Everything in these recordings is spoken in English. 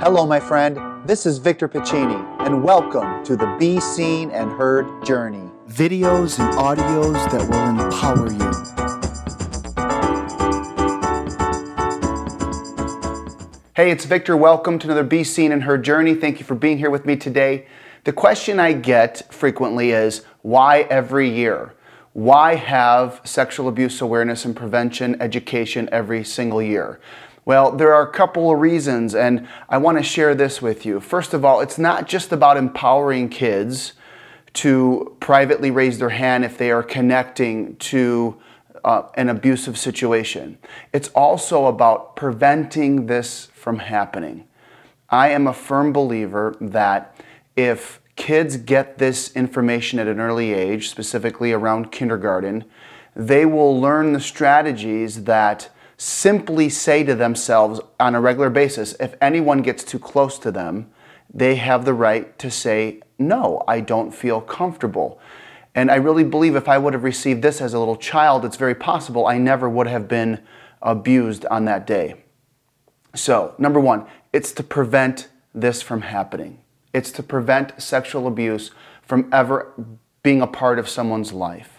Hello, my friend. This is Victor Pacini, and welcome to the Be Seen and Heard Journey. Videos and audios that will empower you. Hey, it's Victor. Welcome to another Be Seen and Heard Journey. Thank you for being here with me today. The question I get frequently is why every year? Why have sexual abuse awareness and prevention education every single year? Well, there are a couple of reasons, and I want to share this with you. First of all, it's not just about empowering kids to privately raise their hand if they are connecting to uh, an abusive situation. It's also about preventing this from happening. I am a firm believer that if kids get this information at an early age, specifically around kindergarten, they will learn the strategies that simply say to themselves on a regular basis if anyone gets too close to them, they have the right to say, No, I don't feel comfortable. And I really believe if I would have received this as a little child, it's very possible I never would have been abused on that day. So, number one, it's to prevent this from happening. It's to prevent sexual abuse from ever being a part of someone's life.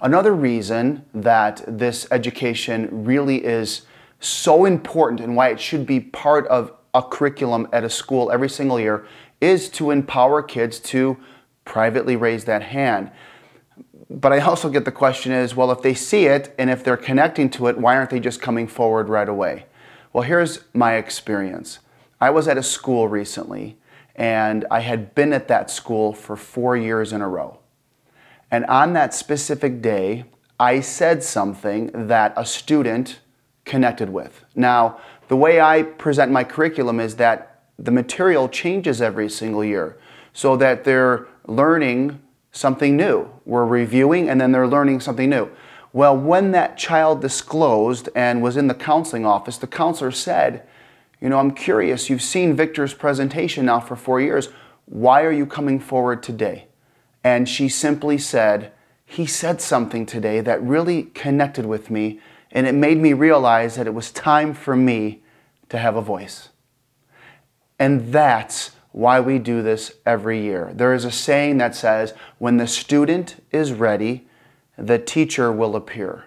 Another reason that this education really is so important and why it should be part of a curriculum at a school every single year is to empower kids to privately raise that hand. But I also get the question is, well, if they see it and if they're connecting to it, why aren't they just coming forward right away? Well, here's my experience. I was at a school recently and I had been at that school for four years in a row. And on that specific day, I said something that a student connected with. Now, the way I present my curriculum is that the material changes every single year so that they're learning something new. We're reviewing and then they're learning something new. Well, when that child disclosed and was in the counseling office, the counselor said, You know, I'm curious, you've seen Victor's presentation now for four years. Why are you coming forward today? And she simply said, He said something today that really connected with me, and it made me realize that it was time for me to have a voice. And that's why we do this every year. There is a saying that says, When the student is ready, the teacher will appear.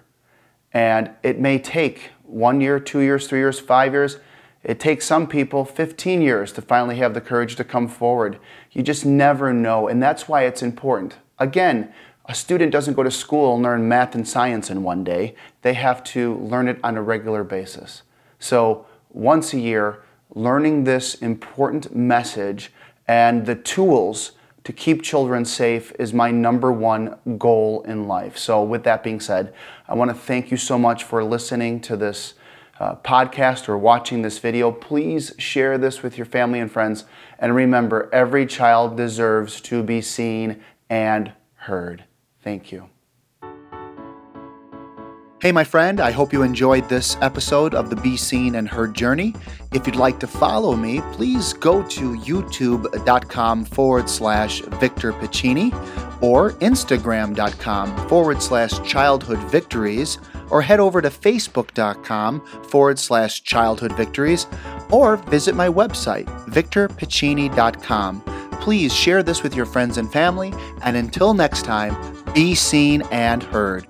And it may take one year, two years, three years, five years. It takes some people 15 years to finally have the courage to come forward. You just never know, and that's why it's important. Again, a student doesn't go to school and learn math and science in one day. They have to learn it on a regular basis. So, once a year, learning this important message and the tools to keep children safe is my number one goal in life. So, with that being said, I want to thank you so much for listening to this uh, podcast or watching this video, please share this with your family and friends. And remember, every child deserves to be seen and heard. Thank you. Hey, my friend, I hope you enjoyed this episode of the Be Seen and Heard Journey. If you'd like to follow me, please go to youtube.com forward slash Victor Pacini or instagram.com forward slash childhood victories or head over to facebook.com forward slash childhood victories or visit my website, victorpacini.com. Please share this with your friends and family, and until next time, be seen and heard.